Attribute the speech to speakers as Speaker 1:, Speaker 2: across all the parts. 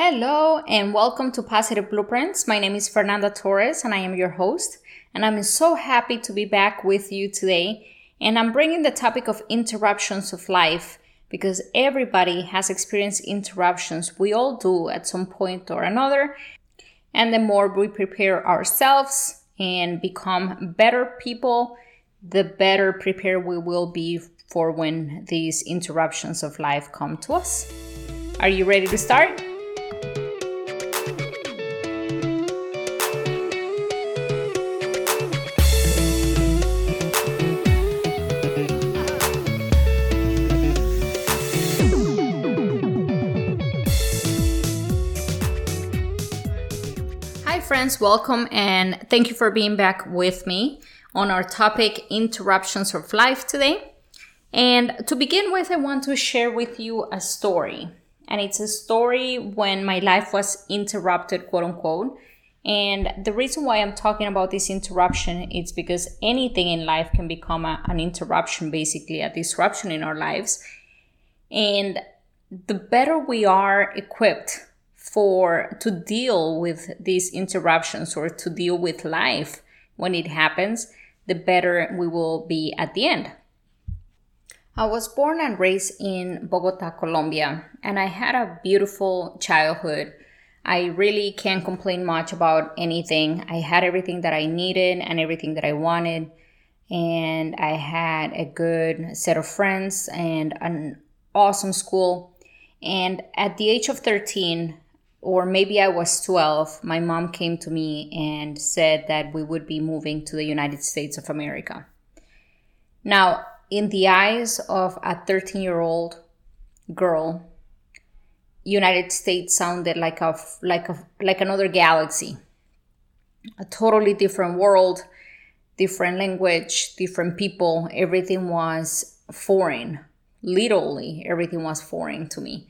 Speaker 1: Hello and welcome to Positive Blueprints. My name is Fernanda Torres and I am your host. And I'm so happy to be back with you today. And I'm bringing the topic of interruptions of life because everybody has experienced interruptions. We all do at some point or another. And the more we prepare ourselves and become better people, the better prepared we will be for when these interruptions of life come to us. Are you ready to start? Friends, welcome and thank you for being back with me on our topic interruptions of life today. And to begin with, I want to share with you a story. And it's a story when my life was interrupted, quote unquote. And the reason why I'm talking about this interruption is because anything in life can become a, an interruption, basically, a disruption in our lives. And the better we are equipped for to deal with these interruptions or to deal with life when it happens, the better we will be at the end. I was born and raised in Bogota, Colombia, and I had a beautiful childhood. I really can't complain much about anything. I had everything that I needed and everything that I wanted, and I had a good set of friends and an awesome school. And at the age of 13, or maybe I was 12, my mom came to me and said that we would be moving to the United States of America. Now, in the eyes of a 13 year old girl, United States sounded like a like a like another galaxy. A totally different world, different language, different people. Everything was foreign. Literally, everything was foreign to me.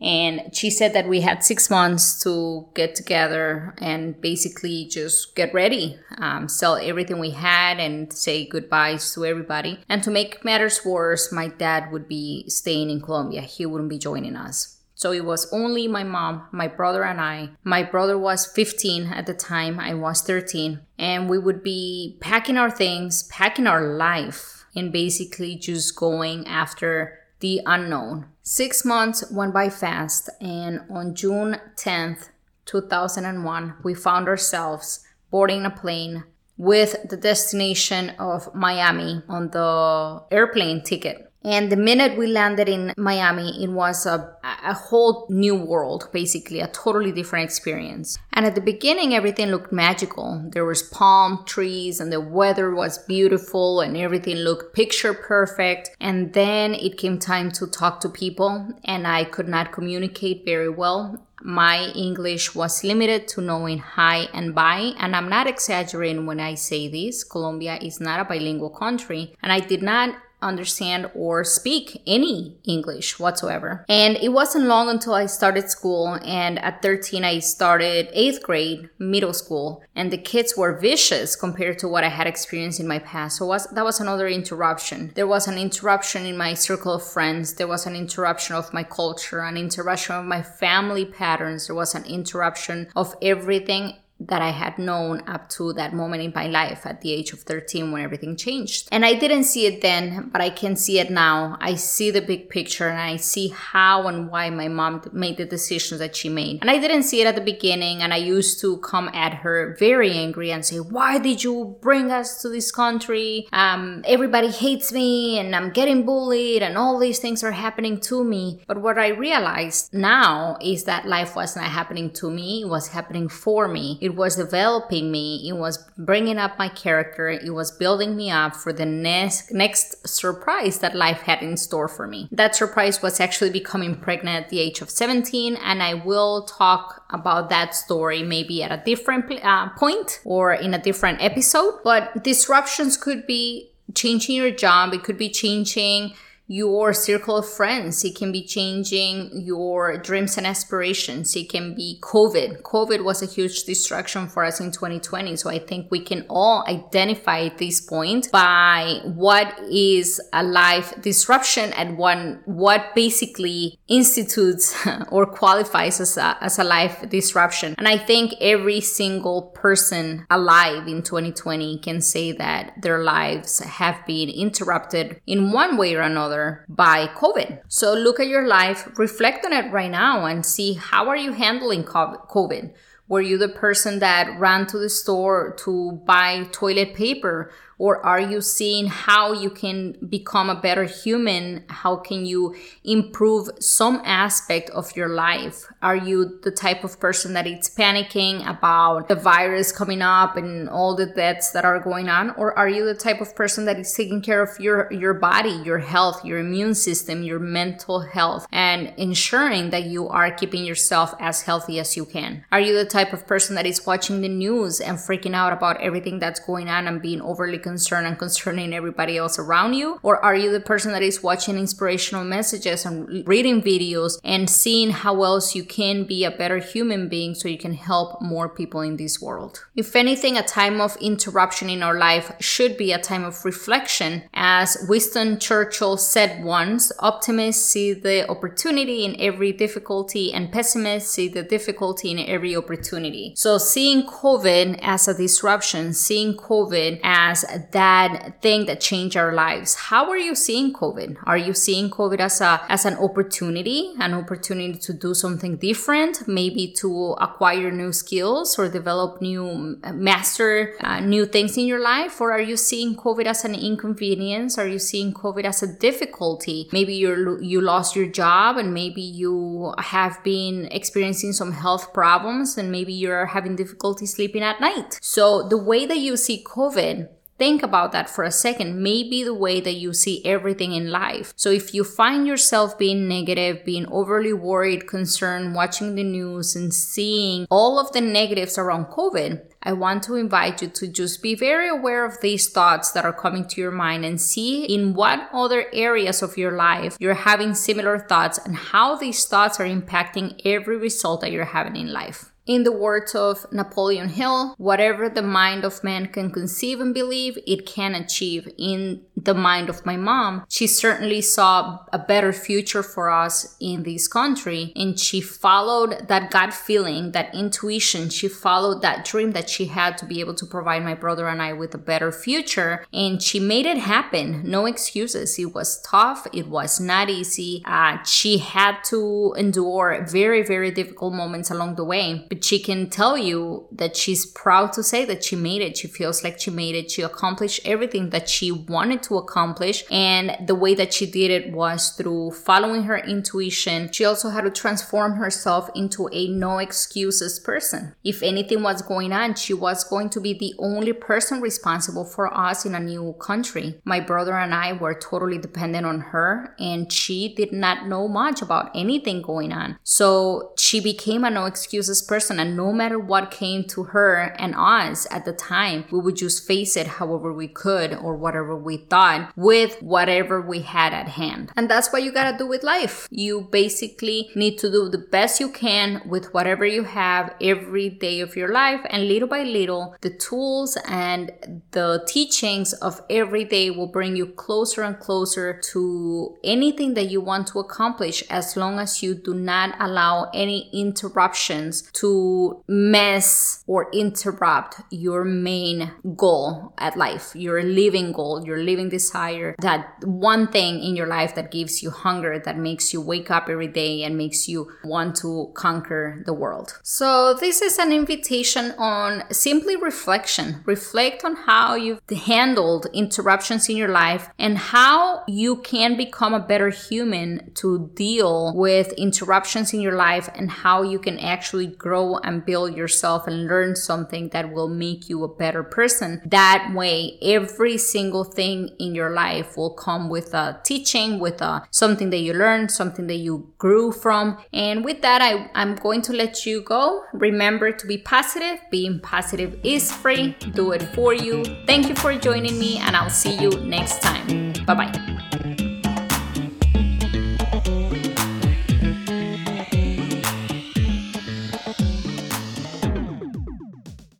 Speaker 1: And she said that we had six months to get together and basically just get ready, um, sell everything we had, and say goodbyes to everybody. And to make matters worse, my dad would be staying in Colombia, he wouldn't be joining us. So it was only my mom, my brother, and I. My brother was 15 at the time, I was 13. And we would be packing our things, packing our life, and basically just going after the unknown. Six months went by fast, and on June 10th, 2001, we found ourselves boarding a plane with the destination of Miami on the airplane ticket. And the minute we landed in Miami, it was a, a whole new world, basically, a totally different experience. And at the beginning, everything looked magical. There was palm trees and the weather was beautiful and everything looked picture perfect. And then it came time to talk to people and I could not communicate very well my English was limited to knowing hi and bye, and I'm not exaggerating when I say this. Colombia is not a bilingual country, and I did not understand or speak any English whatsoever. And it wasn't long until I started school, and at 13, I started eighth grade, middle school, and the kids were vicious compared to what I had experienced in my past. So was, that was another interruption. There was an interruption in my circle of friends, there was an interruption of my culture, an interruption of my family patterns, there was an interruption of everything that I had known up to that moment in my life at the age of 13 when everything changed. And I didn't see it then, but I can see it now. I see the big picture and I see how and why my mom made the decisions that she made. And I didn't see it at the beginning and I used to come at her very angry and say, "Why did you bring us to this country? Um, everybody hates me and I'm getting bullied and all these things are happening to me." But what I realized now is that life was not happening to me, it was happening for me it was developing me. It was bringing up my character. It was building me up for the next next surprise that life had in store for me. That surprise was actually becoming pregnant at the age of 17, and I will talk about that story maybe at a different uh, point or in a different episode. But disruptions could be changing your job. It could be changing your circle of friends. It can be changing your dreams and aspirations. It can be COVID. COVID was a huge distraction for us in 2020. So I think we can all identify at this point by what is a life disruption and one, what basically institutes or qualifies as a, as a life disruption. And I think every single person alive in 2020 can say that their lives have been interrupted in one way or another by COVID. So look at your life, reflect on it right now and see how are you handling COVID? Were you the person that ran to the store to buy toilet paper or are you seeing how you can become a better human? How can you improve some aspect of your life? Are you the type of person that is panicking about the virus coming up and all the deaths that are going on? Or are you the type of person that is taking care of your, your body, your health, your immune system, your mental health, and ensuring that you are keeping yourself as healthy as you can? Are you the type of person that is watching the news and freaking out about everything that's going on and being overly concerned and concerning everybody else around you? Or are you the person that is watching inspirational messages and reading videos and seeing how else you can be a better human being so you can help more people in this world? If anything, a time of interruption in our life should be a time of reflection. As Winston Churchill said once, optimists see the opportunity in every difficulty and pessimists see the difficulty in every opportunity. So seeing COVID as a disruption, seeing COVID as that thing that changed our lives. How are you seeing COVID? Are you seeing COVID as a as an opportunity, an opportunity to do something different, maybe to acquire new skills or develop new master uh, new things in your life, or are you seeing COVID as an inconvenience? Are you seeing COVID as a difficulty? Maybe you you lost your job and maybe you have been experiencing some health problems and maybe you're having difficulty sleeping at night. So the way that you see COVID Think about that for a second. Maybe the way that you see everything in life. So if you find yourself being negative, being overly worried, concerned, watching the news and seeing all of the negatives around COVID, I want to invite you to just be very aware of these thoughts that are coming to your mind and see in what other areas of your life you're having similar thoughts and how these thoughts are impacting every result that you're having in life. In the words of Napoleon Hill, whatever the mind of man can conceive and believe, it can achieve. In the mind of my mom, she certainly saw a better future for us in this country. And she followed that gut feeling, that intuition. She followed that dream that she had to be able to provide my brother and I with a better future. And she made it happen. No excuses. It was tough. It was not easy. Uh, she had to endure very, very difficult moments along the way but she can tell you that she's proud to say that she made it. She feels like she made it. She accomplished everything that she wanted to accomplish. And the way that she did it was through following her intuition. She also had to transform herself into a no excuses person. If anything was going on, she was going to be the only person responsible for us in a new country. My brother and I were totally dependent on her, and she did not know much about anything going on. So she became a no excuses person and no matter what came to her and us at the time we would just face it however we could or whatever we thought with whatever we had at hand. And that's what you gotta do with life. You basically need to do the best you can with whatever you have every day of your life. And little by little the tools and the teachings of every day will bring you closer and closer to anything that you want to accomplish as long as you do not allow any interruptions to mess or interrupt your main goal at life, your living goal, your living desire, that one thing in your life that gives you hunger, that makes you wake up every day and makes you want to conquer the world. So, this is an invitation on simply reflection. Reflect on how you've handled interruptions in your life and how you can become a better human to deal with interruptions in your life and how you can actually grow and build yourself and learn something that will make you a better person. That way, every single thing in your life will come with a teaching, with a something that you learned, something that you grew from. And with that, I, I'm going to let you go. Remember to be positive. Being positive is free. Do it for you. Thank you for joining me, and I'll see you next time. Bye bye.